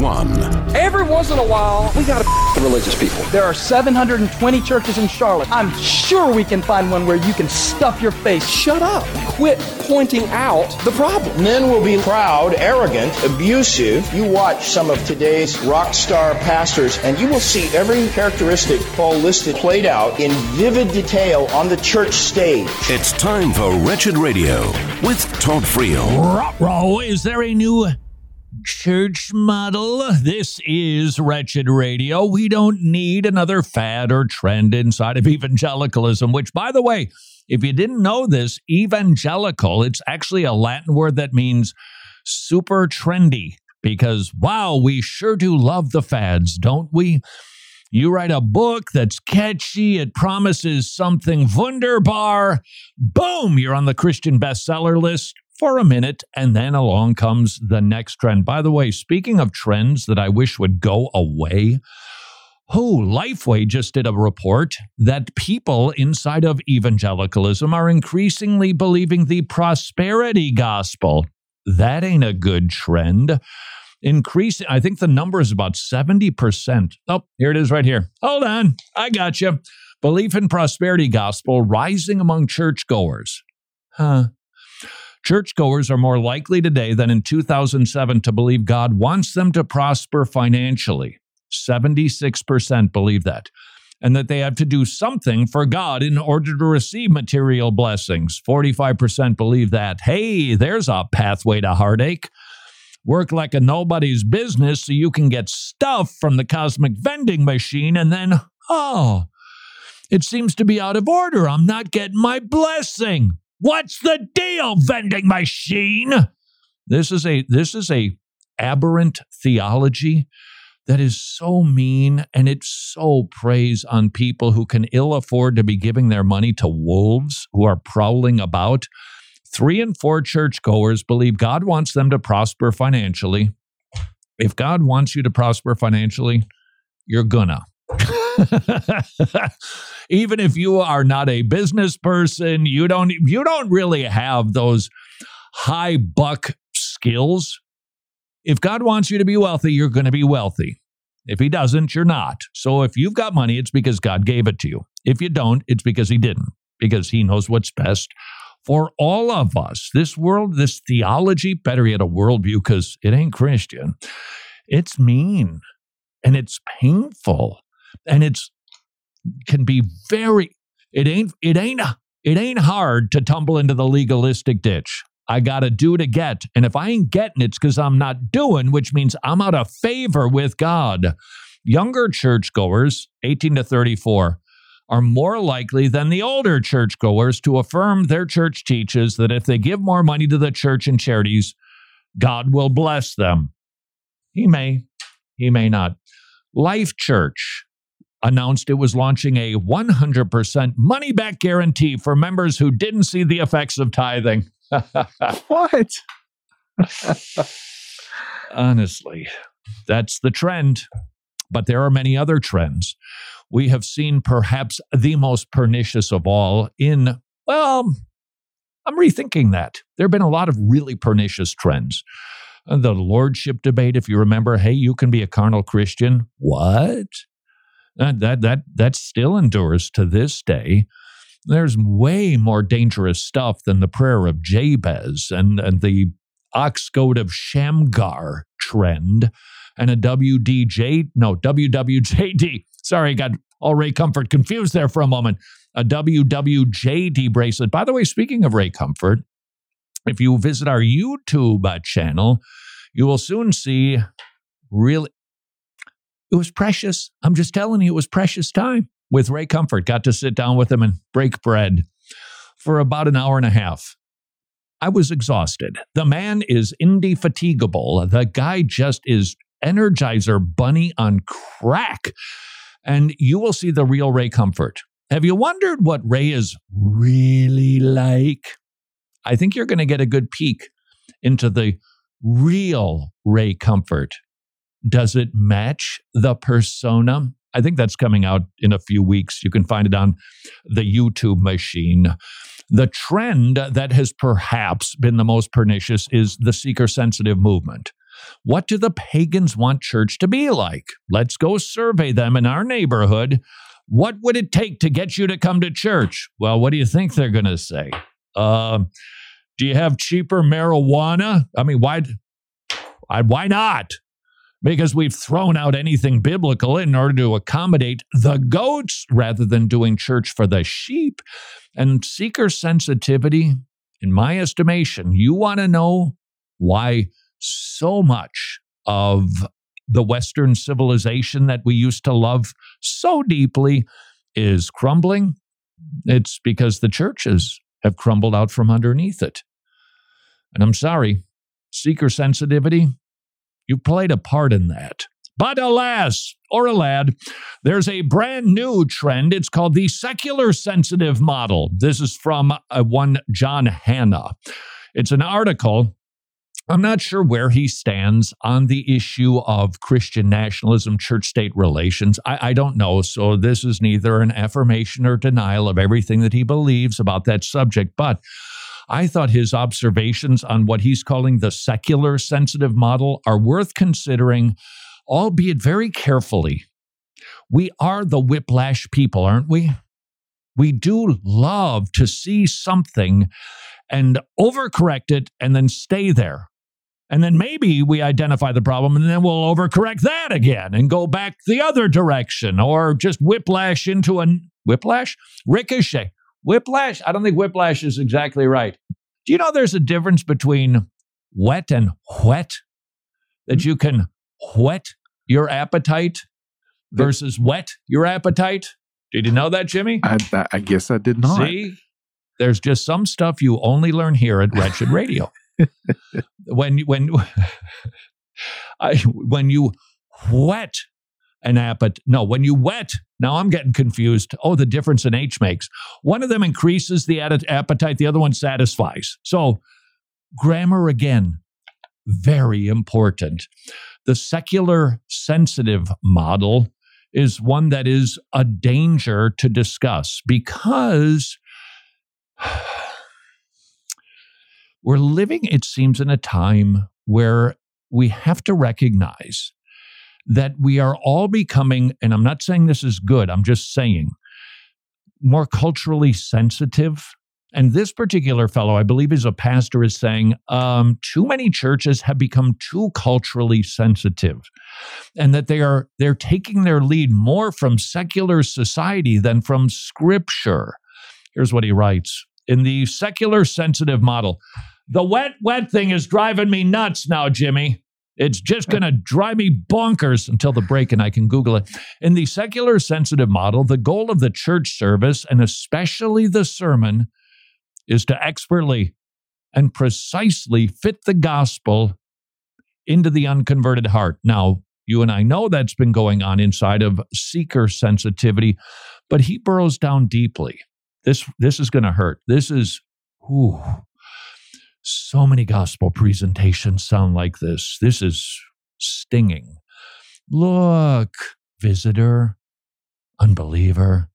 one. Every once in a while, we gotta the religious people. There are 720 churches in Charlotte. I'm sure we can find one where you can stuff your face. Shut up. Quit pointing out the problem. Men will be proud, arrogant, abusive. You watch some of today's rock star pastors, and you will see every characteristic Paul listed played out in vivid detail on the church stage. It's time for Wretched Radio with Todd Friel. Row, is there a new church model? This is Wretched Radio. We don't need another fad or trend inside of evangelicalism, which, by the way, if you didn't know this, evangelical, it's actually a Latin word that means super trendy because, wow, we sure do love the fads, don't we? You write a book that's catchy, it promises something wunderbar. Boom, you're on the Christian bestseller list for a minute, and then along comes the next trend. By the way, speaking of trends that I wish would go away, who Lifeway just did a report that people inside of evangelicalism are increasingly believing the prosperity gospel. That ain't a good trend. Increasing, I think the number is about 70%. Oh, here it is right here. Hold on. I got you. Belief in prosperity gospel rising among churchgoers. Huh. Churchgoers are more likely today than in 2007 to believe God wants them to prosper financially. 76% believe that. And that they have to do something for God in order to receive material blessings. 45% believe that. Hey, there's a pathway to heartache. Work like a nobody's business so you can get stuff from the cosmic vending machine and then, oh, it seems to be out of order. I'm not getting my blessing. What's the deal, vending machine? This is a this is a aberrant theology that is so mean and it so preys on people who can ill afford to be giving their money to wolves who are prowling about. Three and four churchgoers believe God wants them to prosper financially. If God wants you to prosper financially, you're gonna. Even if you are not a business person, you don't you don't really have those high buck skills. If God wants you to be wealthy, you're going to be wealthy. If he doesn't, you're not. So if you've got money, it's because God gave it to you. If you don't, it's because he didn't, because he knows what's best for all of us. This world, this theology, better yet, a worldview, because it ain't Christian. It's mean and it's painful and it's can be very it ain't it ain't it ain't hard to tumble into the legalistic ditch. I gotta do to get and if i ain't getting it's because i'm not doing which means i'm out of favor with god. Younger churchgoers 18 to 34 are more likely than the older churchgoers to affirm their church teaches that if they give more money to the church and charities god will bless them. He may he may not. Life church announced it was launching a 100% money back guarantee for members who didn't see the effects of tithing. what? Honestly, that's the trend. But there are many other trends. We have seen perhaps the most pernicious of all in, well, I'm rethinking that. There have been a lot of really pernicious trends. The lordship debate, if you remember, hey, you can be a carnal Christian. What? That, that, that, that still endures to this day. There's way more dangerous stuff than the prayer of Jabez and, and the ox goad of Shamgar trend and a WDJ, no, WWJD. Sorry, got all Ray Comfort confused there for a moment. A WWJD bracelet. By the way, speaking of Ray Comfort, if you visit our YouTube channel, you will soon see really it was precious. I'm just telling you, it was precious time with Ray Comfort. Got to sit down with him and break bread for about an hour and a half. I was exhausted. The man is indefatigable. The guy just is Energizer Bunny on crack. And you will see the real Ray Comfort. Have you wondered what Ray is really like? I think you're going to get a good peek into the real Ray Comfort does it match the persona? I think that's coming out in a few weeks. You can find it on the YouTube machine. The trend that has perhaps been the most pernicious is the seeker sensitive movement. What do the pagans want church to be like? Let's go survey them in our neighborhood. What would it take to get you to come to church? Well, what do you think they're going to say? Uh, do you have cheaper marijuana? I mean, why? Why not? Because we've thrown out anything biblical in order to accommodate the goats rather than doing church for the sheep. And seeker sensitivity, in my estimation, you want to know why so much of the Western civilization that we used to love so deeply is crumbling. It's because the churches have crumbled out from underneath it. And I'm sorry, seeker sensitivity, you played a part in that. But alas, or a lad, there's a brand new trend. It's called the secular sensitive model. This is from uh, one John Hannah. It's an article I'm not sure where he stands on the issue of Christian nationalism, church state relations. I, I, don't know. So, this is neither an affirmation or denial of everything that he believes about that subject. But I thought his observations on what he's calling the secular sensitive model are worth considering, albeit very carefully. We are the whiplash people, aren't we? We do love to see something and overcorrect it and then stay there. And then maybe we identify the problem and then we'll overcorrect that again and go back the other direction or just whiplash into a whiplash? Ricochet. Whiplash? I don't think whiplash is exactly right. Do you know there's a difference between wet and whet? That you can whet your appetite versus whet your appetite? Did you know that, Jimmy? I, I guess I did not. See, there's just some stuff you only learn here at Wretched Radio. when when I, when you wet an appetite, no, when you wet. Now I'm getting confused. Oh, the difference in H makes one of them increases the appetite, the other one satisfies. So grammar again, very important. The secular sensitive model is one that is a danger to discuss because we're living, it seems, in a time where we have to recognize that we are all becoming, and I'm not saying this is good, I'm just saying, more culturally sensitive. And this particular fellow, I believe, is a pastor, is saying um, too many churches have become too culturally sensitive, and that they are they're taking their lead more from secular society than from Scripture. Here's what he writes: In the secular sensitive model, the wet, wet thing is driving me nuts now, Jimmy. It's just going to drive me bonkers until the break and I can Google it. In the secular sensitive model, the goal of the church service, and especially the sermon, is to expertly and precisely fit the gospel into the unconverted heart. Now, you and I know that's been going on inside of seeker sensitivity, but he burrows down deeply. This this is going to hurt. This is ooh, so many gospel presentations sound like this. This is stinging. Look, visitor, unbeliever,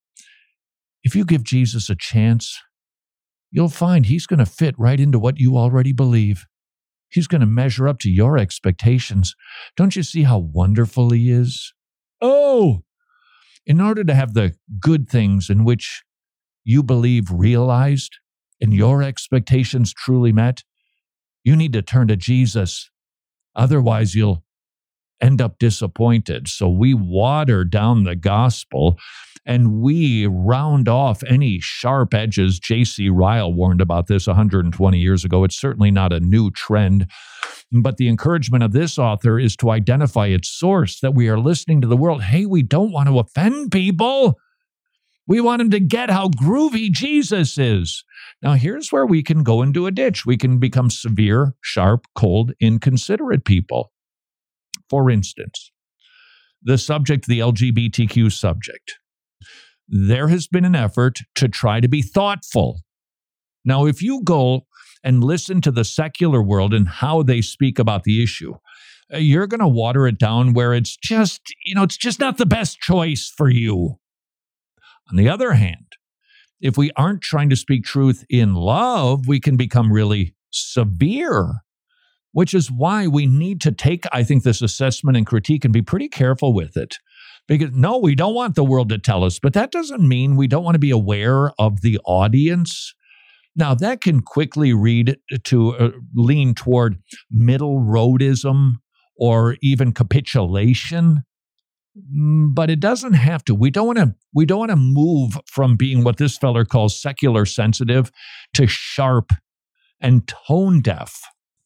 if you give Jesus a chance, you'll find he's going to fit right into what you already believe. He's going to measure up to your expectations. Don't you see how wonderful he is? Oh, in order to have the good things in which you believe realized, and your expectations truly met, you need to turn to Jesus. Otherwise, you'll end up disappointed. So we water down the gospel and we round off any sharp edges. J.C. Ryle warned about this 120 years ago. It's certainly not a new trend. But the encouragement of this author is to identify its source that we are listening to the world. Hey, we don't want to offend people. We want them to get how groovy Jesus is. Now, here's where we can go into a ditch. We can become severe, sharp, cold, inconsiderate people. For instance, the subject, the LGBTQ subject. There has been an effort to try to be thoughtful. Now, if you go and listen to the secular world and how they speak about the issue, you're going to water it down where it's just, you know, it's just not the best choice for you. On the other hand, if we aren't trying to speak truth in love, we can become really severe, which is why we need to take, I think, this assessment and critique and be pretty careful with it. Because no, we don't want the world to tell us, but that doesn't mean we don't want to be aware of the audience. Now, that can quickly read to uh, lean toward middle roadism or even capitulation Mm, but it doesn't have to. We don't want to we don't want to move from being what this feller calls secular sensitive to sharp and tone deaf.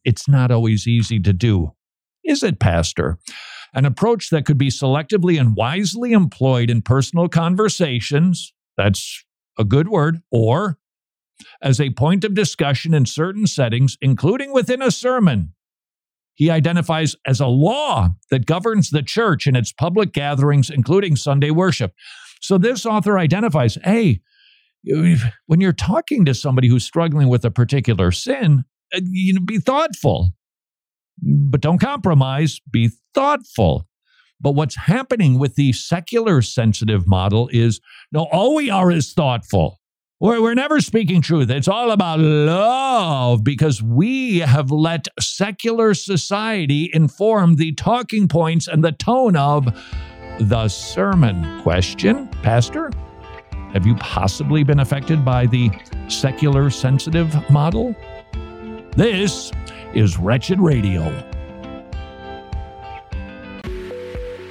It's not always easy to do. Is it pastor? An approach that could be selectively and wisely employed in personal conversations that's a good word or as a point of discussion in certain settings including within a sermon he identifies as a law that governs the church in its public gatherings, including Sunday worship. So this author identifies hey, when you're talking to somebody who's struggling with a particular sin, uh, you know, be thoughtful, but don't compromise, be thoughtful. But what's happening with the secular sensitive model is no, all we are is thoughtful. We're, we're never speaking truth. It's all about love because we have let secular society inform the talking points and the tone of the sermon. Question, Pastor? Have you possibly been affected by the secular sensitive model? This is Wretched Radio.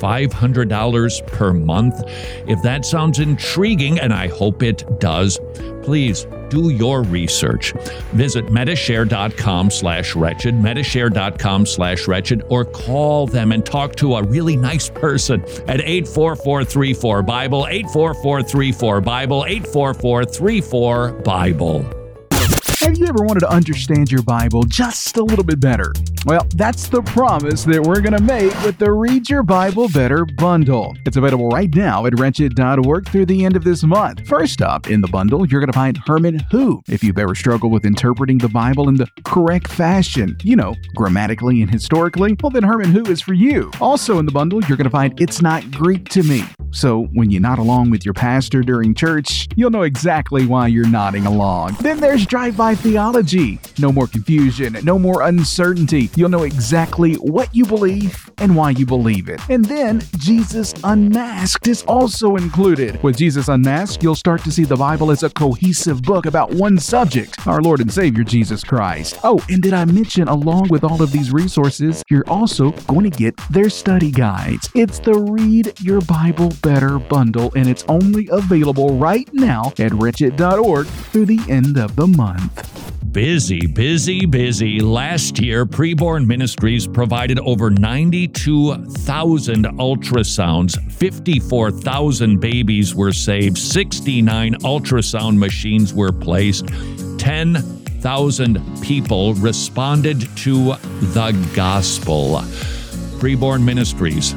$500 per month. If that sounds intriguing, and I hope it does, please do your research. Visit medishare.com slash wretched, medishare.com slash wretched, or call them and talk to a really nice person at 84434 Bible, 84434 Bible, 84434 Bible. Have you ever wanted to understand your Bible just a little bit better? Well, that's the promise that we're going to make with the Read Your Bible Better bundle. It's available right now at wretched.org through the end of this month. First up in the bundle, you're going to find Herman Who. If you've ever struggled with interpreting the Bible in the correct fashion, you know, grammatically and historically, well, then Herman Who is for you. Also in the bundle, you're going to find It's Not Greek to Me. So when you're not along with your pastor during church, you'll know exactly why you're nodding along. Then there's Drive By Theology. No more confusion, no more uncertainty. You'll know exactly what you believe and why you believe it. And then Jesus Unmasked is also included. With Jesus Unmasked, you'll start to see the Bible as a cohesive book about one subject our Lord and Savior Jesus Christ. Oh, and did I mention along with all of these resources, you're also going to get their study guides. It's the Read Your Bible Better bundle, and it's only available right now at wretched.org through the end of the month. Busy, busy, busy. Last year, Preborn Ministries provided over 92,000 ultrasounds. 54,000 babies were saved. 69 ultrasound machines were placed. 10,000 people responded to the gospel. Preborn Ministries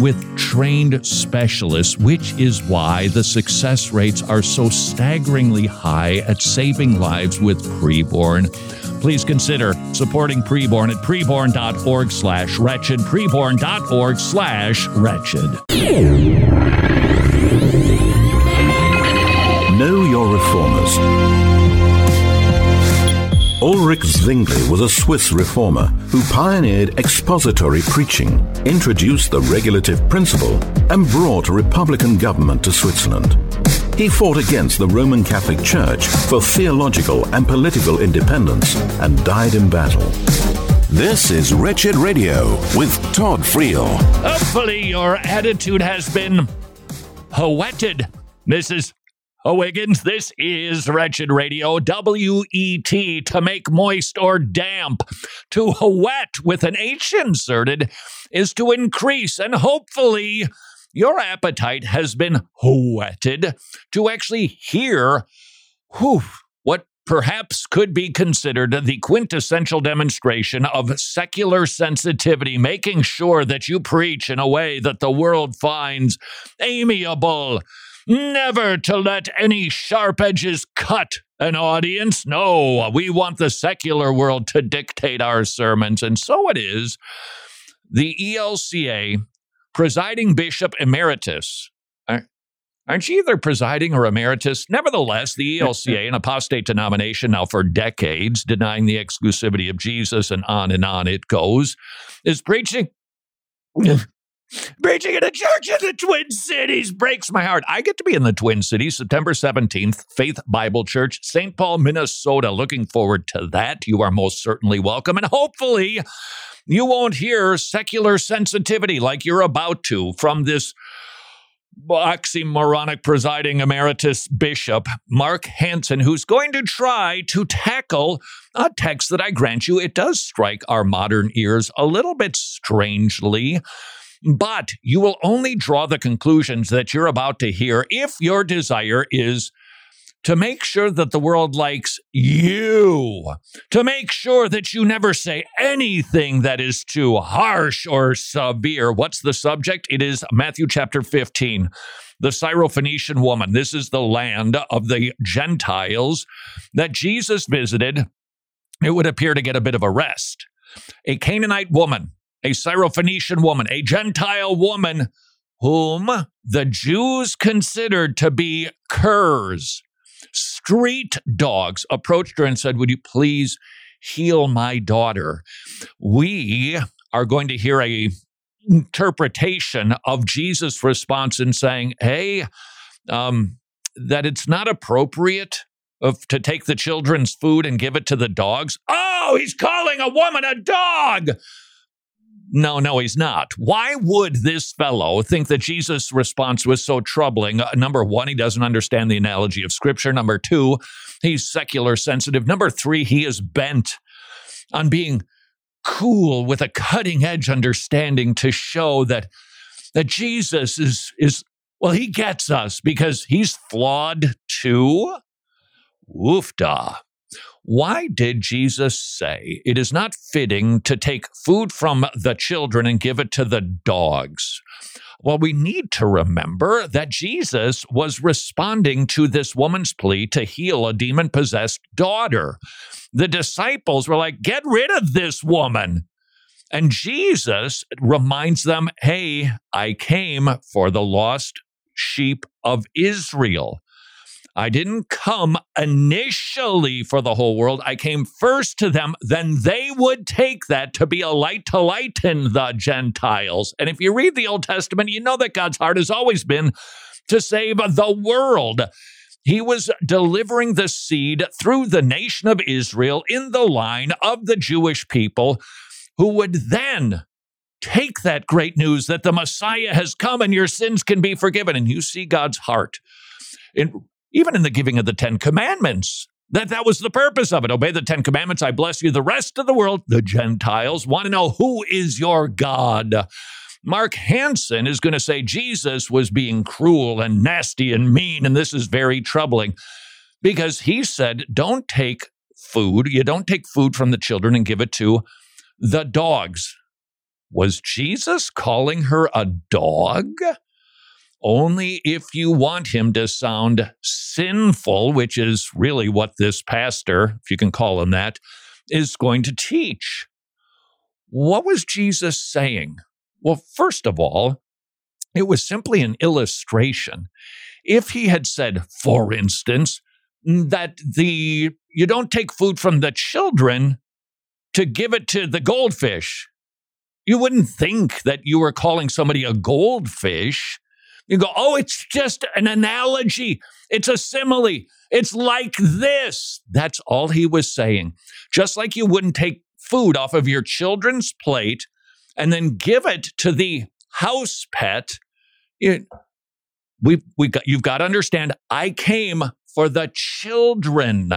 with trained specialists, which is why the success rates are so staggeringly high at saving lives with preborn. Please consider supporting preborn at preborn.org slash wretched, preborn.org slash wretched. Know your reformers. Ulrich Zwingli was a Swiss reformer who pioneered expository preaching, introduced the regulative principle, and brought a republican government to Switzerland. He fought against the Roman Catholic Church for theological and political independence and died in battle. This is Wretched Radio with Todd Friel. Hopefully, your attitude has been whetted, Mrs. O'Higgins. This is Wretched Radio, W E T, to make moist or damp. To wet with an H inserted is to increase, and hopefully, your appetite has been whetted to actually hear whew, what perhaps could be considered the quintessential demonstration of secular sensitivity, making sure that you preach in a way that the world finds amiable. Never to let any sharp edges cut an audience. No, we want the secular world to dictate our sermons. And so it is. The ELCA presiding bishop emeritus Aren't you either presiding or emeritus? Nevertheless, the ELCA, an apostate denomination now for decades, denying the exclusivity of Jesus and on and on it goes, is preaching. Preaching in a church in the Twin Cities breaks my heart. I get to be in the Twin Cities September 17th, Faith Bible Church, St. Paul, Minnesota. Looking forward to that. You are most certainly welcome. And hopefully, you won't hear secular sensitivity like you're about to from this oxymoronic presiding emeritus bishop, Mark Hanson, who's going to try to tackle a text that I grant you, it does strike our modern ears a little bit strangely. But you will only draw the conclusions that you're about to hear if your desire is to make sure that the world likes you, to make sure that you never say anything that is too harsh or severe. What's the subject? It is Matthew chapter 15. The Syrophoenician woman. This is the land of the Gentiles that Jesus visited. It would appear to get a bit of a rest. A Canaanite woman, a Syrophoenician woman, a Gentile woman whom the Jews considered to be curs street dogs approached her and said, Would you please heal my daughter? We are going to hear a interpretation of Jesus' response in saying, Hey, um, that it's not appropriate of, to take the children's food and give it to the dogs. Oh, he's calling a woman a dog. No, no, he's not. Why would this fellow think that Jesus' response was so troubling? Uh, number one, he doesn't understand the analogy of Scripture. Number two, he's secular sensitive. Number three, he is bent on being cool with a cutting edge understanding to show that that Jesus is is well, he gets us because he's flawed too. Woofda. Why did Jesus say it is not fitting to take food from the children and give it to the dogs? Well, we need to remember that Jesus was responding to this woman's plea to heal a demon possessed daughter. The disciples were like, Get rid of this woman. And Jesus reminds them, Hey, I came for the lost sheep of Israel. I didn't come initially for the whole world. I came first to them. Then they would take that to be a light to lighten the Gentiles. And if you read the Old Testament, you know that God's heart has always been to save the world. He was delivering the seed through the nation of Israel in the line of the Jewish people who would then take that great news that the Messiah has come and your sins can be forgiven. And you see God's heart in even in the giving of the Ten Commandments. That that was the purpose of it. Obey the Ten Commandments. I bless you. The rest of the world, the Gentiles, want to know who is your God. Mark Hanson is going to say Jesus was being cruel and nasty and mean, and this is very troubling because he said, "Don't take food. You don't take food from the children and give it to the dogs." Was Jesus calling her a dog? Only if you want him to sound sinful, which is really what this pastor, if you can call him that, is going to teach. What was Jesus saying? Well, first of all, it was simply an illustration. If he had said, for instance, that the you don't take food from the children to give it to the goldfish, you wouldn't think that you were calling somebody a goldfish You go, oh, it's just an analogy. It's a simile. It's like this. That's all he was saying. Just like you wouldn't take food off of your children's plate and then give it to the house pet. It, we, we got, you've got to understand, I came for the children.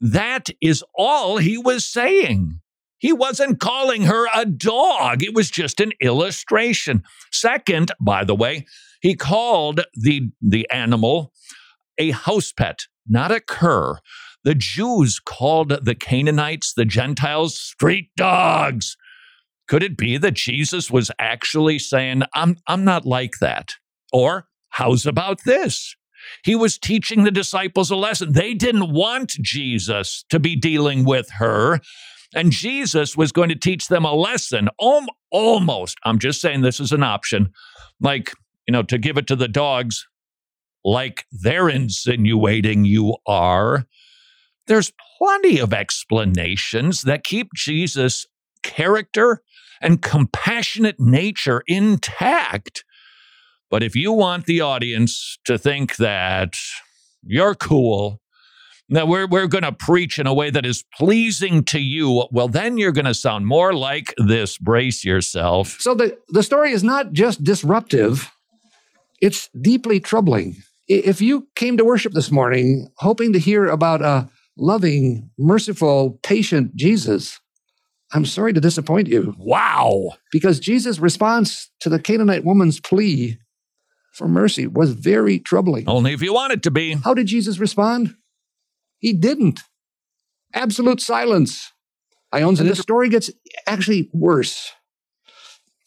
That is all he was saying. He wasn't calling her a dog. It was just an illustration. Second, by the way, he called the, the animal a house pet, not a cur. The Jews called the Canaanites, the Gentiles, street dogs. Could it be that Jesus was actually saying, I'm, I'm not like that? Or, how's about this? He was teaching the disciples a lesson. They didn't want Jesus to be dealing with her. And Jesus was going to teach them a lesson. almost, I'm just saying this is an option, like, you know, to give it to the dogs, like they're insinuating you are. There's plenty of explanations that keep Jesus' character and compassionate nature intact. But if you want the audience to think that you're cool, that we're, we're going to preach in a way that is pleasing to you, well, then you're going to sound more like this. Brace yourself. So the, the story is not just disruptive, it's deeply troubling. If you came to worship this morning hoping to hear about a loving, merciful, patient Jesus, I'm sorry to disappoint you. Wow. Because Jesus' response to the Canaanite woman's plea for mercy was very troubling. Only if you want it to be. How did Jesus respond? He didn't. Absolute silence. Iones, and the story gets actually worse.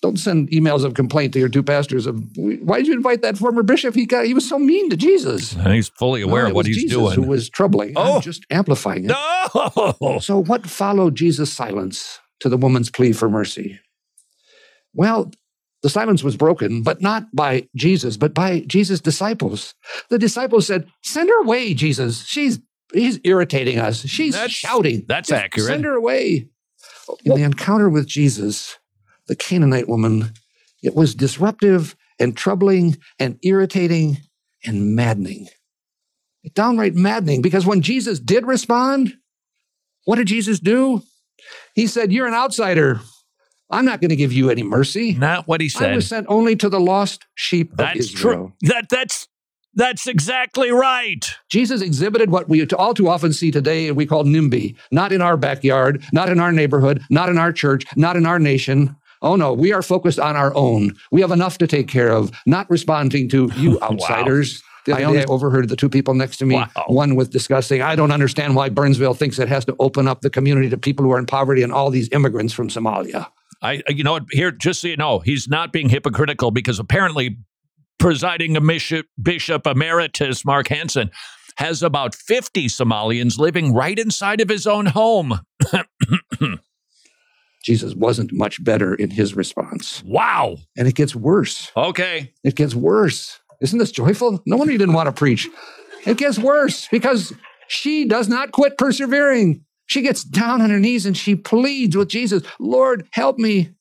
Don't send emails of complaint to your two pastors of why did you invite that former bishop? He got he was so mean to Jesus. And he's fully aware of what he's Jesus doing. Who was troubling? Oh, I'm just amplifying it. No. So what followed Jesus' silence to the woman's plea for mercy? Well, the silence was broken, but not by Jesus, but by Jesus' disciples. The disciples said, "Send her away, Jesus. She's he's irritating us. She's that's, shouting. That's Just accurate. Send her away." In the encounter with Jesus, the Canaanite woman, it was disruptive and troubling and irritating and maddening. Downright maddening because when Jesus did respond, what did Jesus do? He said, You're an outsider. I'm not going to give you any mercy. Not what he said. I was sent only to the lost sheep that's of Israel. True. That that's that's exactly right. Jesus exhibited what we all too often see today and we call NIMBY. Not in our backyard, not in our neighborhood, not in our church, not in our nation. Oh no, we are focused on our own. We have enough to take care of, not responding to you outsiders. I only overheard the two people next to me, Wow. one with discussing, I don't understand why Burnsville thinks it has to open up the community to people who are in poverty and all these immigrants from Somalia. I, you know, what, here, just so you know, he's not being hypocritical because apparently, presiding bishop, bishop emeritus Mark Hanson has about 50 Somalians living right inside of his own home. Jesus wasn't much better in his response. wow. And it gets worse. Okay. It gets worse. Isn't this joyful? No wonder you didn't want to preach. It gets worse because she does not quit persevering. She gets down on her knees and she pleads with Jesus, Lord, help me.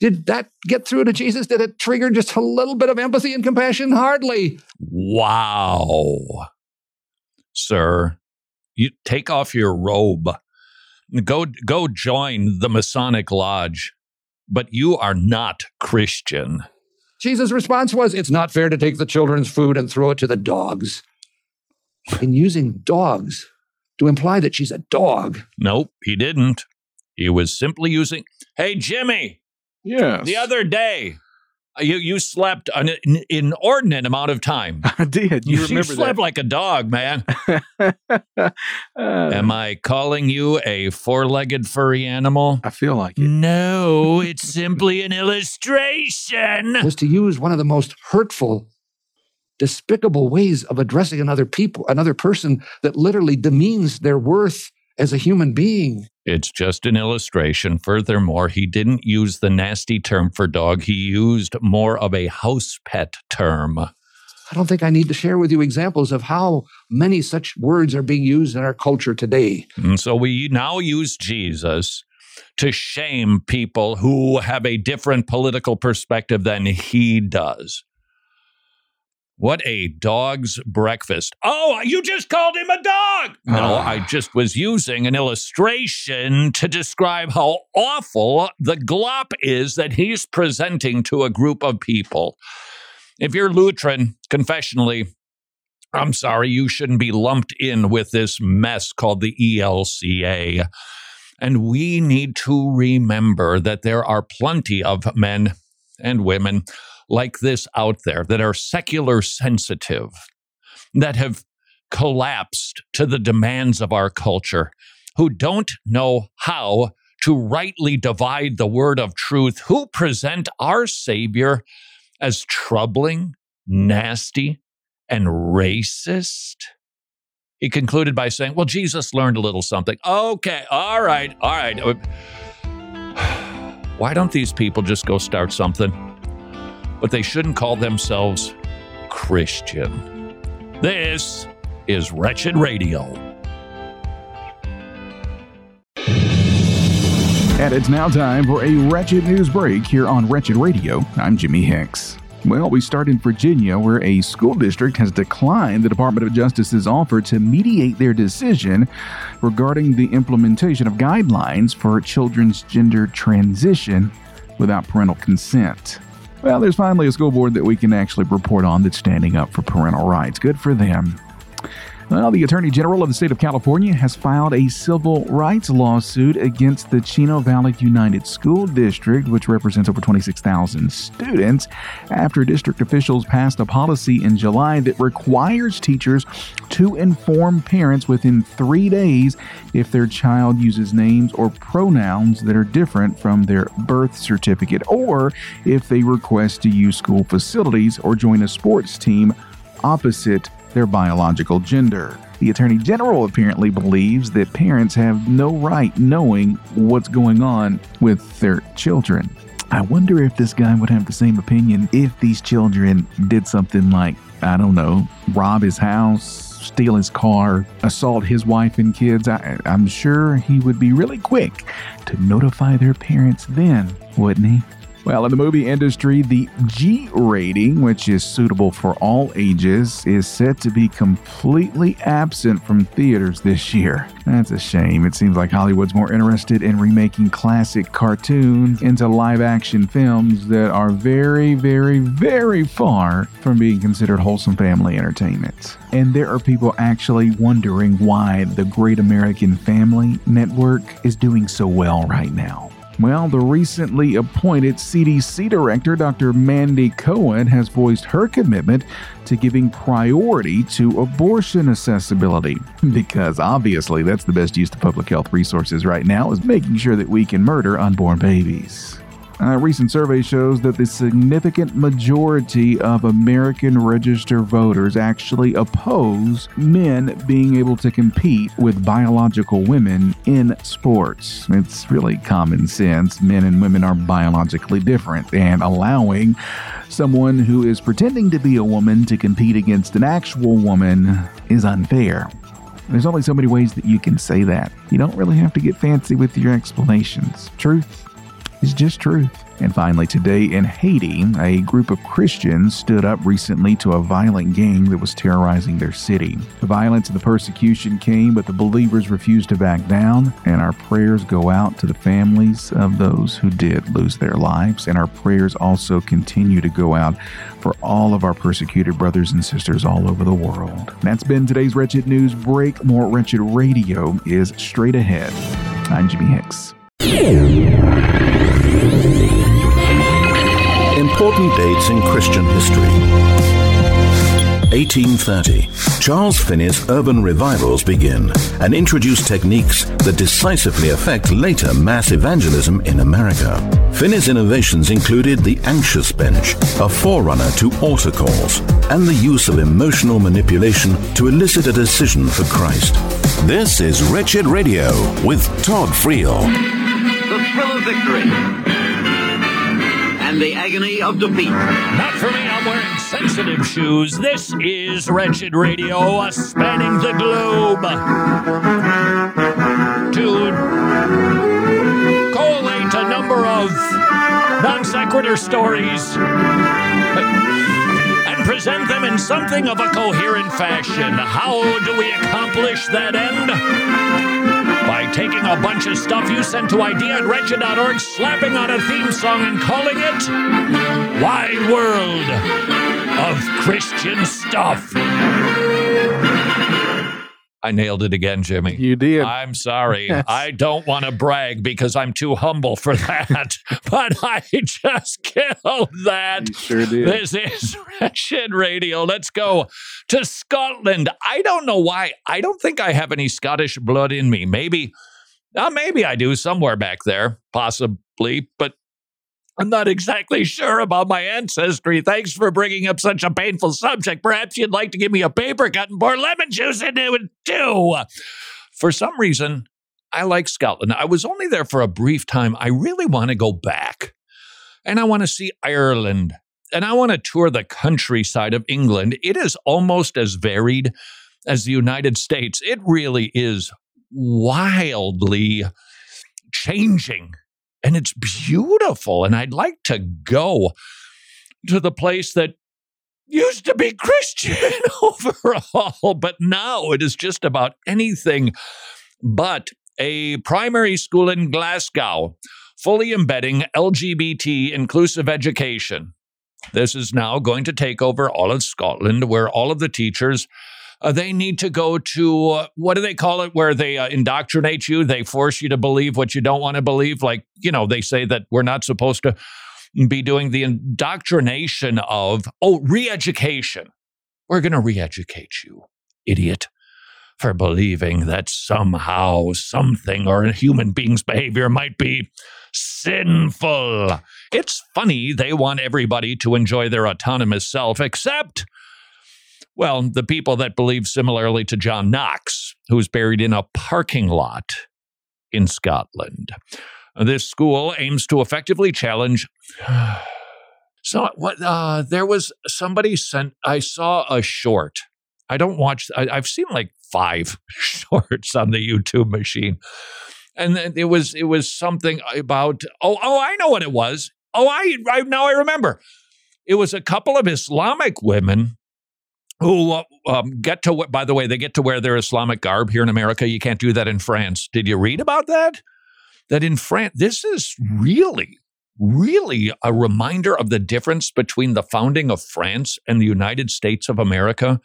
Did that get through to Jesus? Did it trigger just a little bit of empathy and compassion? Hardly. Wow. Sir, you take off your robe. Go go join the Masonic Lodge. But you are not Christian. Jesus' response was, It's not fair to take the children's food and throw it to the dogs. In using dogs to imply that she's a dog. Nope, he didn't. He was simply using, Hey, Jimmy, Yes. the other day, you, you slept an inordinate amount of time. I did. You, You, remember slept like a dog, man. Uh, Am I calling you a four legged furry animal? I feel like it. No, it's simply an illustration. was to use one of the most hurtful, despicable ways of addressing another people, another person that literally demeans their worth as a human being. It's just an illustration. Furthermore, he didn't use the nasty term for dog. He used more of a house pet term. I don't think I need to share with you examples of how many such words are being used in our culture today. And so we now use Jesus to shame people who have a different political perspective than he does. What a dog's breakfast. Oh, you just called him a dog. No, ah. I just was using an illustration to describe how awful the glop is that he's presenting to a group of people. If you're Lutheran, confessionally, I'm sorry, you shouldn't be lumped in with this mess called the ELCA. And we need to remember that there are plenty of men and women like this out there that are secular sensitive, that have collapsed to the demands of our culture, who don't know how to rightly divide the word of truth, who present our Savior as troubling, nasty, and racist. He concluded by saying, Well, Jesus learned a little something. Okay, all right, all right. Why don't these people just go start something? But they shouldn't call themselves Christian. This is Wretched Radio. And it's now time for a Wretched News Break here on Wretched Radio. I'm Jimmy Hicks. Well, we start in Virginia, where a school district has declined the Department of Justice's offer to mediate their decision regarding the implementation of guidelines for children's gender transition without parental consent. Well, there's finally a school board that we can actually report on that's standing up for parental rights. Good for them. Well, the Attorney General of the state of California has filed a civil rights lawsuit against the Chino Valley United School District, which represents over 26,000 students, after district officials passed a policy in July that requires teachers to inform parents within three days if their child uses names or pronouns that are different from their birth certificate, or if they request to use school facilities or join a sports team opposite their biological gender. The Attorney General apparently believes that parents have no right knowing what's going on with their children. I wonder if this guy would have the same opinion if these children did something like, I don't know, rob his house, steal his car, assault his wife and kids. I, am sure he would be really quick to notify their parents then, wouldn't he? Well, in the movie industry, the G rating, which is suitable for all ages, is set to be completely absent from theaters this year. That's a shame. It seems like Hollywood's more interested in remaking classic cartoons into live action films that are very, very, very far from being considered wholesome family entertainment. And there are people actually wondering why the Great American Family Network is doing so well right now. Well, the recently appointed CDC director, Dr. Mandy Cohen, has voiced her commitment to giving priority to abortion accessibility because obviously that's the best use of public health resources right now is making sure that we can murder unborn babies. A recent survey shows that the significant majority of American registered voters actually oppose men being able to compete with biological women in sports. It's really common sense. Men and women are biologically different, and allowing someone who is pretending to be a woman to compete against an actual woman is unfair. There's only so many ways that you can say that. You don't really have to get fancy with your explanations. Truth is just truth. And finally, today in Haiti, a group of Christians stood up recently to a violent gang that was terrorizing their city. The violence and the persecution came, but the believers refused to back down, and our prayers go out to the families of those who did lose their lives, and our prayers also continue to go out for all of our persecuted brothers and sisters all over the world. That's been today's Wretched News Break. More Wretched Radio is straight ahead. I'm Jimmy Hicks. Important dates in Christian history. 1830. Charles Finney's urban revivals begin and introduce techniques that decisively affect later mass evangelism in America. Finney's innovations included the anxious bench, a forerunner to altar calls, and the use of emotional manipulation to elicit a decision for Christ. This is Wretched Radio with Todd Friel. The thrill of victory and the agony of defeat. Not for me, I'm wearing sensitive shoes. This is Wretched Radio, spanning the globe. To collate a number of non sequitur stories and present them in something of a coherent fashion. How do we accomplish that end? By taking a bunch of stuff you sent to idea at wretched.org, slapping on a theme song, and calling it Wide World of Christian Stuff. I nailed it again, Jimmy. You did. I'm sorry. Yes. I don't want to brag because I'm too humble for that, but I just killed that. You sure did. This is Wretched Radio. Let's go to Scotland. I don't know why. I don't think I have any Scottish blood in me. Maybe, uh, maybe I do somewhere back there, possibly, but I'm not exactly sure about my ancestry. Thanks for bringing up such a painful subject. Perhaps you'd like to give me a paper cut and pour lemon juice into it too. For some reason, I like Scotland. I was only there for a brief time. I really want to go back. And I want to see Ireland. And I want to tour the countryside of England. It is almost as varied as the United States. It really is wildly changing and it's beautiful. And I'd like to go to the place that used to be Christian overall, but now it is just about anything but a primary school in Glasgow, fully embedding LGBT inclusive education. This is now going to take over all of Scotland, where all of the teachers uh, they need to go to uh, what do they call it? Where they uh, indoctrinate you. They force you to believe what you don't want to believe. Like you know they say that we're not supposed to be doing the indoctrination of oh re-education. We're going to re-educate you idiot for believing that somehow something or a human being's behavior might be sinful. It's funny they want everybody to enjoy their autonomous self except well, the people that believe similarly to John Knox, who's buried in a parking lot in Scotland. This school aims to effectively challenge. So, what? Uh, there was somebody sent. I saw a short. I don't watch. I, I've seen like five shorts on the YouTube machine, and it was it was something about. Oh, oh, I know what it was. Oh, I, I now I remember. It was a couple of Islamic women who um, get to what, by the way they get to wear their islamic garb here in america. You can't do that in france. Did you read about that? That in france this is really really a reminder of the difference between the founding of france and the united states of america.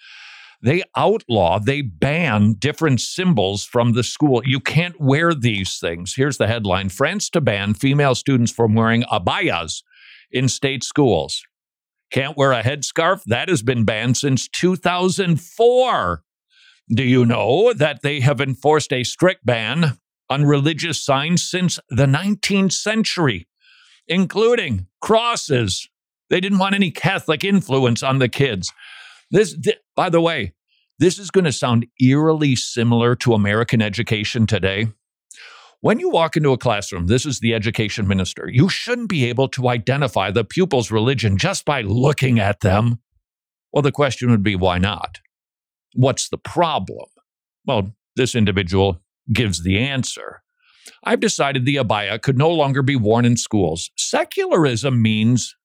They outlaw they ban different symbols from the school. You can't wear these things. Here's the headline france to ban female students from wearing abayas in state schools can't wear a headscarf? That has been banned since 2004. Do you know that they have enforced a strict ban on religious signs since the 19th century, including crosses? They didn't want any Catholic influence on the kids. This, th- by the way, this is going to sound eerily similar to American education today. When you walk into a classroom, this is the education minister, you shouldn't be able to identify the pupil's religion just by looking at them. Well, the question would be why not? What's the problem? Well, this individual gives the answer. I've decided the abaya could no longer be worn in schools. Secularism means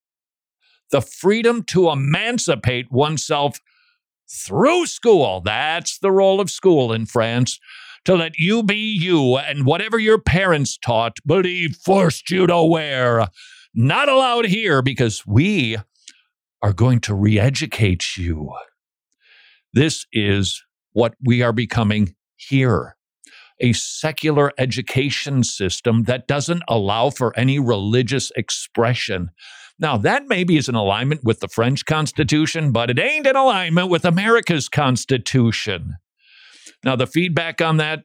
the freedom to emancipate oneself through school. That's the role of school in France to let you be you and whatever your parents taught, believe, forced you to wear. Not allowed here because we are going to re educate you. This is what we are becoming here a secular education system that doesn't allow for any religious expression. Now, that maybe is in alignment with the French Constitution, but it ain't in alignment with America's Constitution. Now, the feedback on that,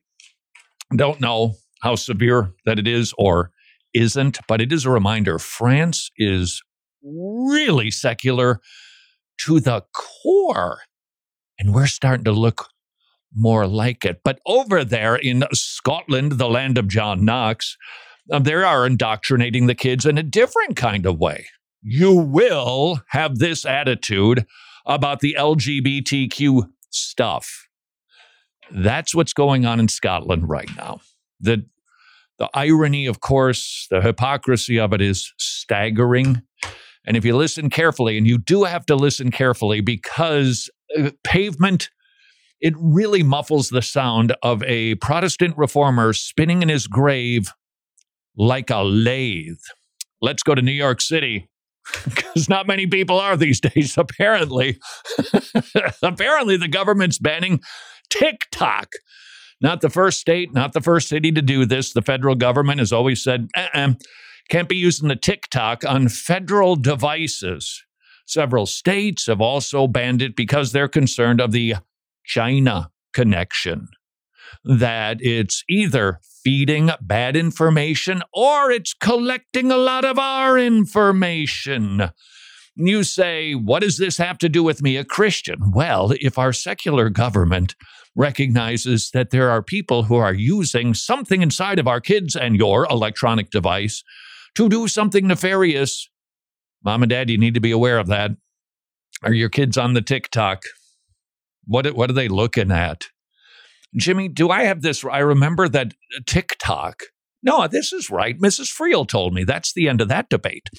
don't know how severe that it is or isn't, but it is a reminder France is really secular to the core. And we're starting to look more like it. But over there in Scotland, the land of John Knox, uh, they are indoctrinating the kids in a different kind of way. You will have this attitude about the LGBTQ stuff. That's what's going on in Scotland right now. The, the irony, of course, the hypocrisy of it is staggering. And if you listen carefully, and you do have to listen carefully because uh, pavement, it really muffles the sound of a Protestant reformer spinning in his grave like a lathe. Let's go to New York City because not many people are these days, apparently. apparently, the government's banning TikTok. Not the first state, not the first city to do this. The federal government has always said, uh-uh, can't be using the TikTok on federal devices. Several states have also banned it because they're concerned of the China connection. That it's either feeding bad information or it's collecting a lot of our information. You say, what does this have to do with me, a Christian? Well, if our secular government recognizes that there are people who are using something inside of our kids and your electronic device to do something nefarious, mom and dad, you need to be aware of that. Are your kids on the TikTok? What, what are they looking at? Jimmy, do I have this? I remember that TikTok. No, this is right. Mrs. Friel told me that's the end of that debate.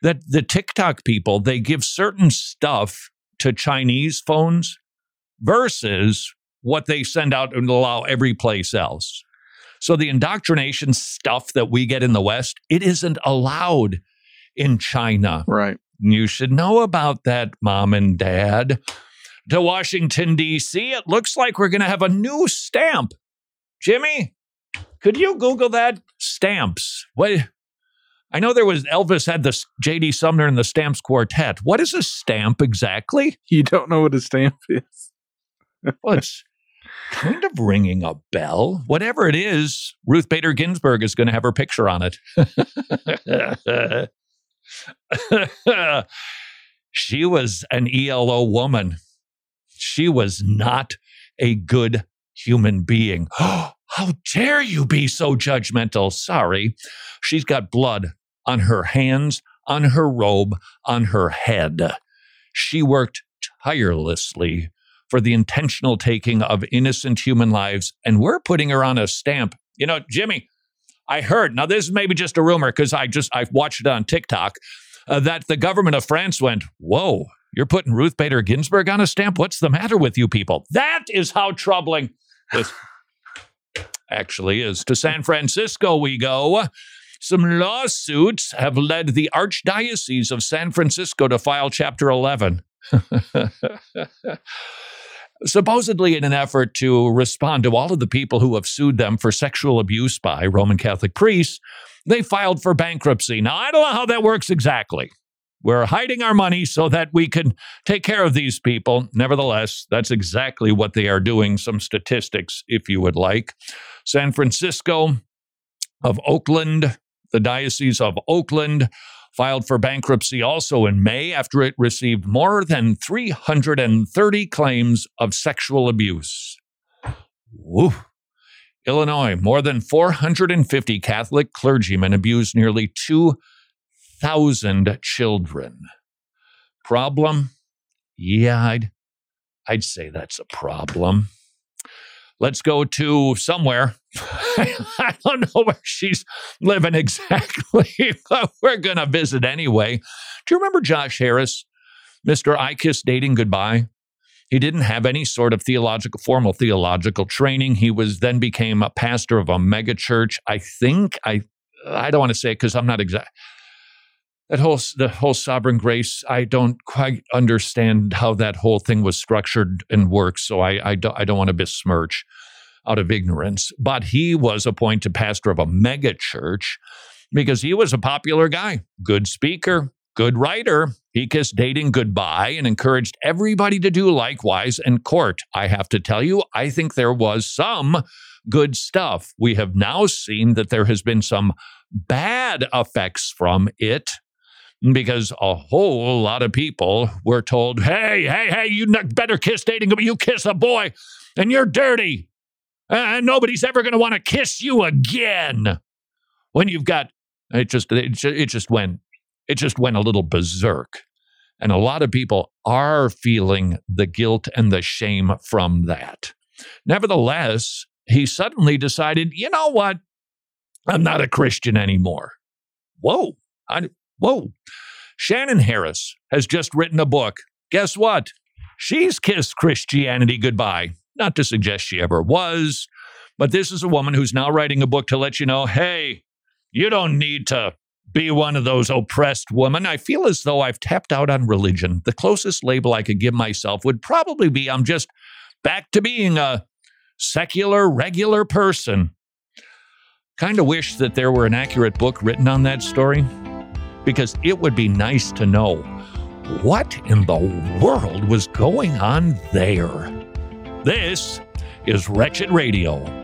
That the TikTok people, they give certain stuff to Chinese phones versus what they send out and allow every place else. So the indoctrination stuff that we get in the West, it isn't allowed in China. Right. You should know about that, mom and dad to Washington, D.C. It looks like we're going to have a new stamp. Jimmy, could you Google that? Stamps. What? I know there was Elvis had the J.D. Sumner and the Stamps Quartet. What is a stamp exactly? You don't know what a stamp is. well, it's kind of ringing a bell. Whatever it is, Ruth Bader Ginsburg is going to have her picture on it. she was an ELO woman she was not a good human being. How dare you be so judgmental? Sorry. She's got blood on her hands, on her robe, on her head. She worked tirelessly for the intentional taking of innocent human lives, and we're putting her on a stamp. You know, Jimmy, I heard, now this is maybe just a rumor because I just, I've watched it on TikTok, uh, that the government of France went, whoa, you're putting Ruth Bader Ginsburg on a stamp? What's the matter with you people? That is how troubling this actually is. To San Francisco we go. Some lawsuits have led the Archdiocese of San Francisco to file Chapter 11. Supposedly, in an effort to respond to all of the people who have sued them for sexual abuse by Roman Catholic priests, they filed for bankruptcy. Now, I don't know how that works exactly. We're hiding our money so that we can take care of these people. Nevertheless, that's exactly what they are doing. Some statistics, if you would like. San Francisco of Oakland, the Diocese of Oakland, filed for bankruptcy also in May after it received more than 330 claims of sexual abuse. Woo. Illinois, more than 450 Catholic clergymen abused nearly two thousand children. Problem? Yeah, I'd, I'd say that's a problem. Let's go to somewhere. I don't know where she's living exactly, but we're going to visit anyway. Do you remember Josh Harris, Mr. I Kiss Dating Goodbye? He didn't have any sort of theological, formal theological training. He was then became a pastor of a megachurch. I think I, I don't want to say because I'm not exact that whole the whole sovereign grace i don't quite understand how that whole thing was structured and works so i i don't, I don't want to besmirch out of ignorance. But he was appointed pastor of a mega church because he was a popular guy good speaker good writer. He kissed dating goodbye and encouraged everybody to do likewise in court. I have to tell you i think there was some good stuff. We have now seen that there has been some bad effects from it because a whole lot of people were told, hey, hey, hey, you better kiss dating, you kiss a boy and you're dirty. And nobody's ever going to want to kiss you again. When you've got, it just, it just, it just went, it just went a little berserk. And a lot of people are feeling the guilt and the shame from that. Nevertheless, he suddenly decided, you know what? I'm not a Christian anymore. Whoa. I, Whoa. Shannon Harris has just written a book. Guess what? She's kissed Christianity goodbye. Not to suggest she ever was, but this is a woman who's now writing a book to let you know hey, you don't need to be one of those oppressed women. I feel as though I've tapped out on religion. The closest label I could give myself would probably be I'm just back to being a secular, regular person. Kind of wish that there were an accurate book written on that story because it would be nice to know what in the world was going on there. This is Wretched Radio.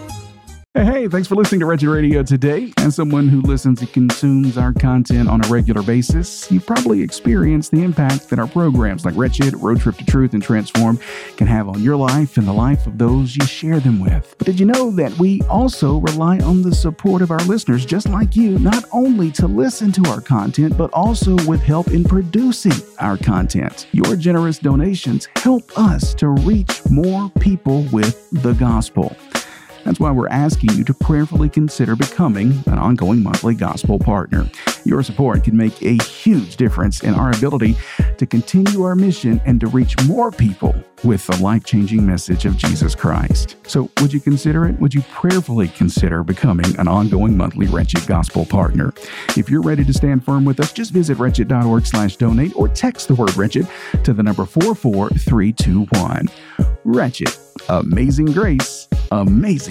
Hey, thanks for listening to Wretched Radio today. As someone who listens and consumes our content on a regular basis, you've probably experienced the impact that our programs like Wretched, Road Trip to Truth, and Transform can have on your life and the life of those you share them with. But did you know that we also rely on the support of our listeners, just like you, not only to listen to our content, but also with help in producing our content? Your generous donations help us to reach more people with the gospel. That's why we're asking you to prayerfully consider becoming an ongoing monthly gospel partner. Your support can make a huge difference in our ability to continue our mission and to reach more people with the life changing message of Jesus Christ. So, would you consider it? Would you prayerfully consider becoming an ongoing monthly Wretched Gospel partner? If you're ready to stand firm with us, just visit wretched.org slash donate or text the word wretched to the number 44321. Wretched, amazing grace, amazing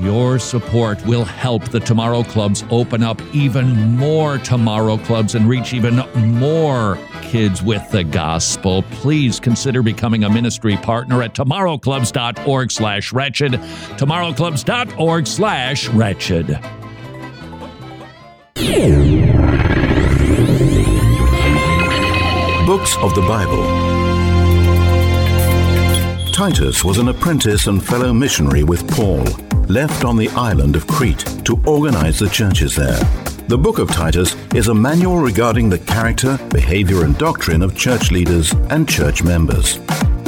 Your support will help the Tomorrow Clubs open up even more Tomorrow Clubs and reach even more kids with the gospel. Please consider becoming a ministry partner at tomorrowclubs.org slash wretched, tomorrowclubs.org slash wretched. Books of the Bible. Titus was an apprentice and fellow missionary with Paul, left on the island of Crete to organize the churches there. The book of Titus is a manual regarding the character, behavior, and doctrine of church leaders and church members.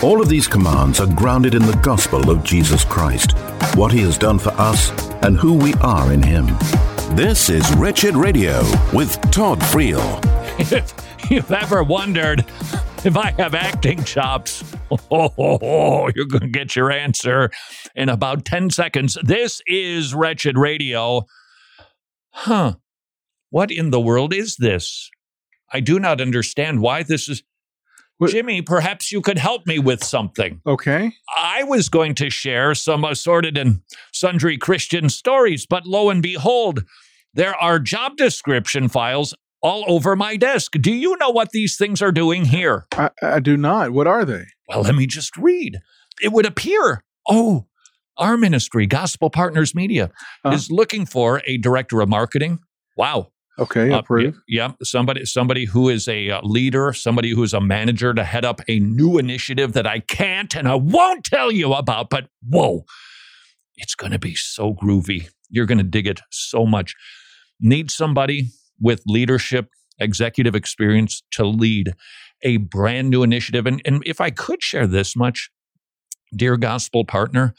All of these commands are grounded in the gospel of Jesus Christ, what he has done for us, and who we are in him. This is Wretched Radio with Todd Friel. If you've ever wondered if I have acting chops, oh, you're going to get your answer in about 10 seconds. This is Wretched Radio. Huh. What in the world is this? I do not understand why this is. What- Jimmy, perhaps you could help me with something. Okay. I was going to share some assorted and sundry Christian stories, but lo and behold, there are job description files all over my desk. Do you know what these things are doing here? I, I do not. What are they? Well, let me just read. It would appear, oh, our ministry, Gospel Partners Media, Uh-huh. is looking for a director of marketing. Wow. Okay, Uh, approve. yeah, yeah, somebody somebody who is a uh, leader, somebody who is a manager to head up a new initiative that I can't and I won't tell you about, but whoa. It's going to be so groovy. You're going to dig it so much. Need somebody with leadership, executive experience to lead a brand new initiative. And, and if I could share this much, dear gospel partner,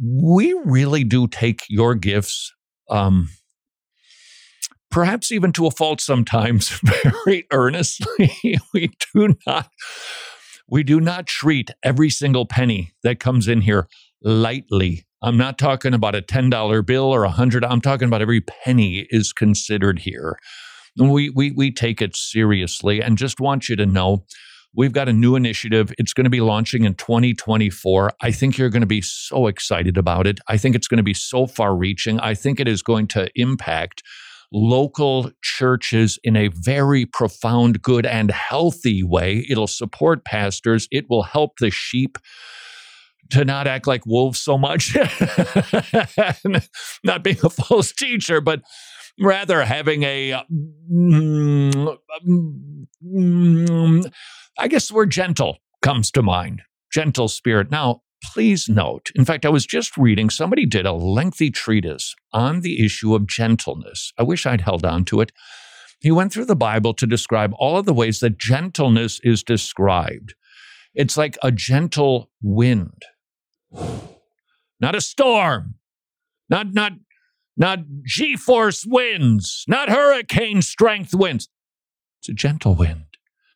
we really do take your gifts, um, perhaps even to a fault sometimes, very earnestly. we do not, we do not treat every single penny that comes in here lightly. I'm not talking about a $10 bill or a hundred. I'm talking about every penny is considered here. We, we, we take it seriously and just want you to know we've got a new initiative. It's going to be launching in 2024. I think you're going to be so excited about it. I think it's going to be so far reaching. I think it is going to impact local churches in a very profound, good, and healthy way. It'll support pastors. It will help the sheep to not act like wolves so much. not being a false teacher, but rather having a, mm, mm, I guess the word gentle comes to mind. Gentle spirit. Now, please note, in fact, I was just reading, somebody did a lengthy treatise on the issue of gentleness. I wish I'd held on to it. He went through the Bible to describe all of the ways that gentleness is described. It's like a gentle wind, not a storm, not, not, not G force winds, not hurricane strength winds. It's a gentle wind.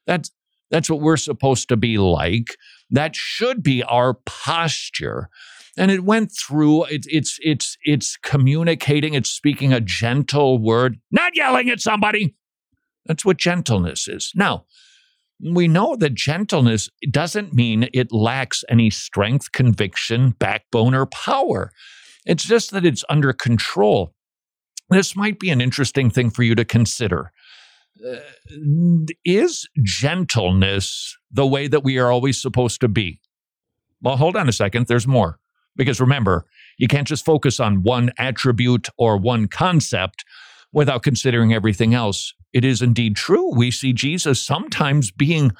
That's, that's what we're supposed to be like. That should be our posture. And it went through, it, it's, it's, it's communicating, it's speaking a gentle word, not yelling at somebody. That's what gentleness is. Now, we know that gentleness doesn't mean it lacks any strength, conviction, backbone, or power. It's just that it's under control. This might be an interesting thing for you to consider. Uh, is gentleness the way that we are always supposed to be? Well, hold on a second. There's more. Because remember, you can't just focus on one attribute or one concept without considering everything else. It is indeed true. We see Jesus sometimes being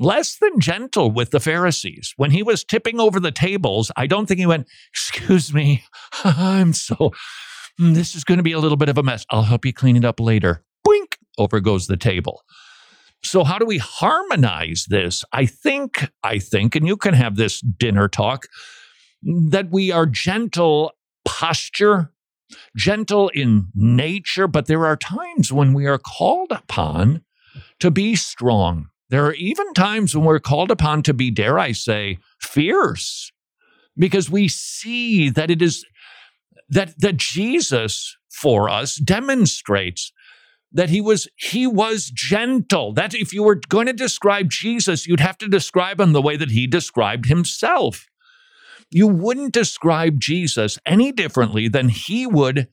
less than gentle with the Pharisees. When he was tipping over the tables, I don't think he went, Excuse me, I'm so, mm, this is going to be a little bit of a mess. I'll help you clean it up later. Boink, over goes the table. So, how do we harmonize this? I think, I think, and you can have this dinner talk, that we are gentle posture, gentle in nature, but there are times when we are called upon to be strong. There are even times when we're called upon to be, dare I say, fierce, because we see that it is that, that Jesus for us demonstrates that he was he was gentle. That if you were going to describe jesus you'd have to describe him the way that he described himself. You wouldn't describe jesus any differently than he would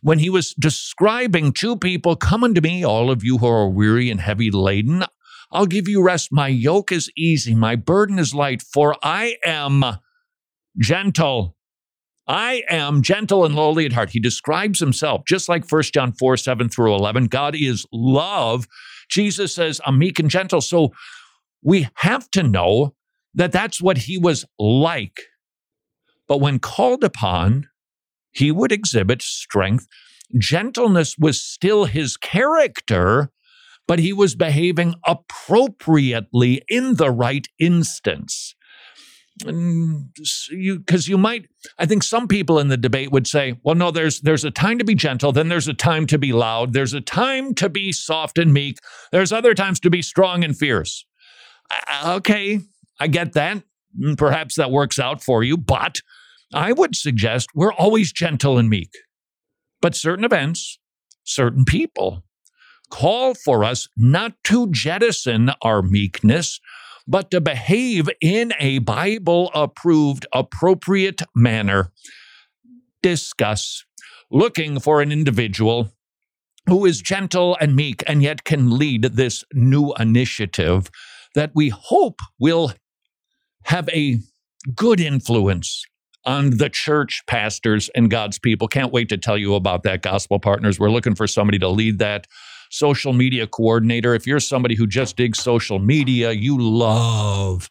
when he was describing two people come unto me all of you who are weary and heavy laden i'll give you rest my yoke is easy my burden is light for i am gentle I am gentle and lowly at heart. He describes himself just like 1 John 4, 7 through 11. God is love. Jesus says, I'm meek and gentle. So we have to know that that's what he was like. But when called upon, he would exhibit strength. Gentleness was still his character, but he was behaving appropriately in the right instance. You because you might i think some people in the debate would say well no there's there's a time to be gentle then there's a time to be loud there's a time to be soft and meek there's other times to be strong and fierce. Uh, uh, okay i get that mm, perhaps that works out for you but i would suggest we're always gentle and meek. But certain events certain people call for us not to jettison our meekness but to behave in a Bible approved, appropriate manner. Discuss looking for an individual who is gentle and meek and yet can lead this new initiative that we hope will have a good influence on the church pastors and God's people. Can't wait to tell you about that, Gospel Partners. We're looking for somebody to lead that social media coordinator. If you're somebody who just digs social media, you love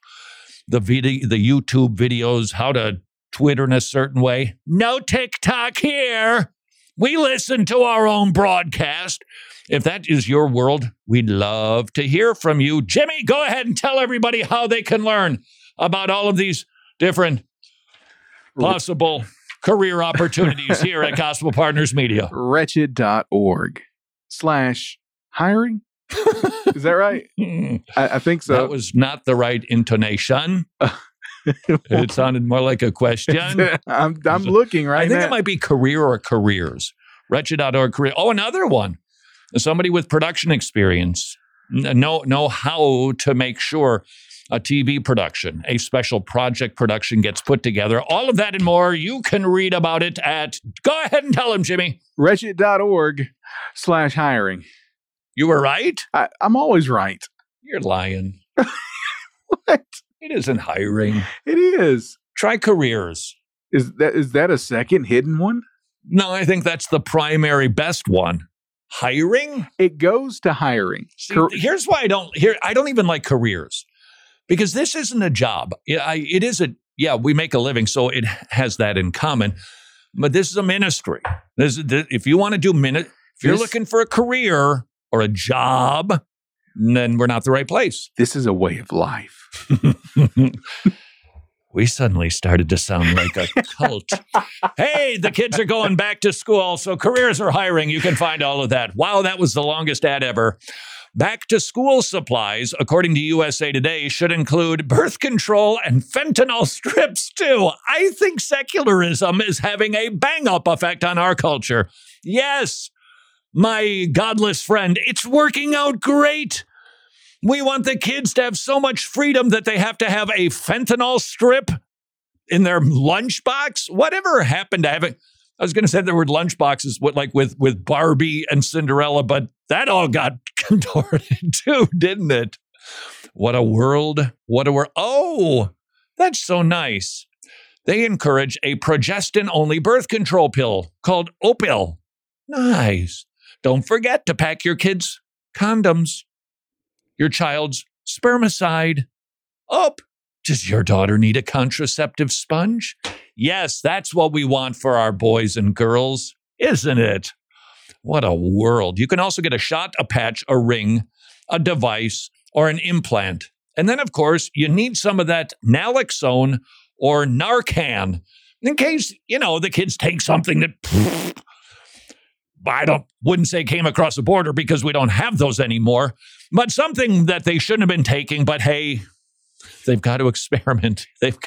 the video, the YouTube videos, how to Twitter in a certain way. No TikTok here. We listen to our own broadcast. If that is your world, we'd love to hear from you. Jimmy, go ahead and tell everybody how they can learn about all of these different possible career opportunities here at Gospel Partners Media. Wretched.org slash hiring. Is that right? I, I think so. That was not the right intonation. it sounded more like a question. I'm, I'm looking right I think now. it might be career or careers. Wretched.org career. Oh, another one. Somebody with production experience. Know, know how to make sure a TV production, a special project production gets put together. All of that and more. You can read about it at, go ahead and tell him, Jimmy. Wretched.org slash hiring. You were right. I, I'm always right. You're lying. What? It isn't hiring. It is. Try careers. Is that is that a second hidden one? No, I think that's the primary best one. Hiring? It goes to hiring. See, Cor- here's why I don't here I don't even like careers. Because this isn't a job. It is a yeah, we make a living, so it has that in common. But this is a ministry. This, this, if you want to do minute, if you're This- looking for a career or a job, then we're not the right place. this is a way of life. we suddenly started to sound like a cult. hey, the kids are going back to school, so careers are hiring. You can find all of that. Wow, that was the longest ad ever. Back to school supplies, according to USA Today, should include birth control and fentanyl strips, too. I think secularism is having a bang up effect on our culture. Yes, my godless friend, it's working out great. We want the kids to have so much freedom that they have to have a fentanyl strip in their lunchbox. Whatever happened to having? I was going to say the word lunchboxes, what like with with Barbie and Cinderella, but that all got contorted too, didn't it? What a world! What a world! Oh, that's so nice. They encourage a progestin-only birth control pill called Opill. Nice. Don't forget to pack your kids' condoms your child's spermicide. Up. Does your daughter need a contraceptive sponge? Yes, that's what we want for our boys and girls, isn't it? What a world. You can also get a shot, a patch, a ring, a device, or an implant. And then, of course, you need some of that naloxone or Narcan in case, you know, the kids take something that I don't wouldn't say came across the border because we don't have those anymore, but something that they shouldn't have been taking. But hey, they've got to experiment. They've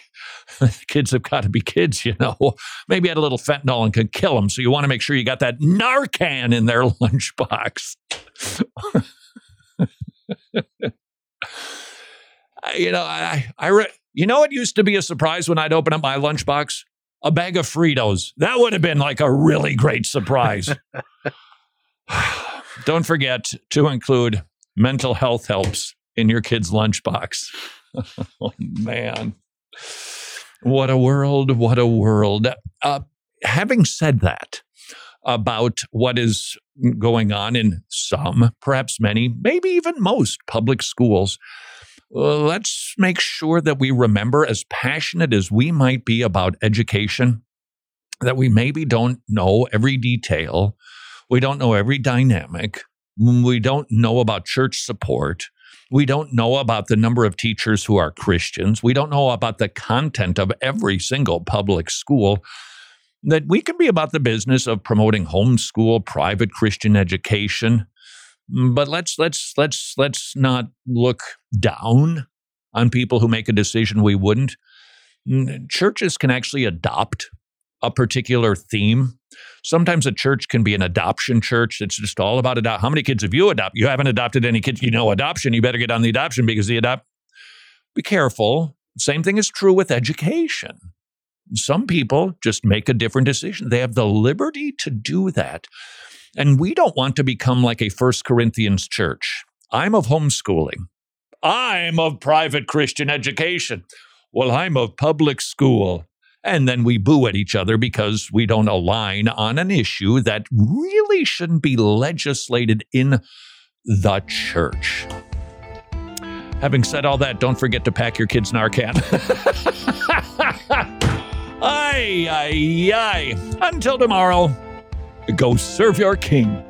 kids have got to be kids, you know. Maybe add a little fentanyl and can kill them. So you want to make sure you got that Narcan in their lunchbox. You know, I, I, re- you know, it used to be a surprise when I'd open up my lunchbox, a bag of Fritos. That would have been like a really great surprise. Don't forget to include mental health helps in your kid's lunchbox. oh man, what a world! What a world! Uh, having said that about what is going on in some, perhaps many, maybe even most public schools, let's make sure that we remember, as passionate as we might be about education, that we maybe don't know every detail. We don't know every dynamic. We don't know about church support. We don't know about the number of teachers who are Christians. We don't know about the content of every single public school. That we can be about the business of promoting homeschool, private Christian education, but let's let's let's let's not look down on people who make a decision we wouldn't. Churches can actually adopt a particular theme. Sometimes a church can be an adoption church. It's just all about adopt. How many kids have you adopted? You haven't adopted any kids. You know adoption. You better get on the adoption because the adopt. Be careful. Same thing is true with education. Some people just make a different decision. They have the liberty to do that. And we don't want to become like a First Corinthians church. I'm of homeschooling. I'm of private Christian education. Well, I'm of public school. And then we boo at each other because we don't align on an issue that really shouldn't be legislated in the church. Having said all that, don't forget to pack your kids' Narcan. ay, ay, ay. Until tomorrow, go serve your king.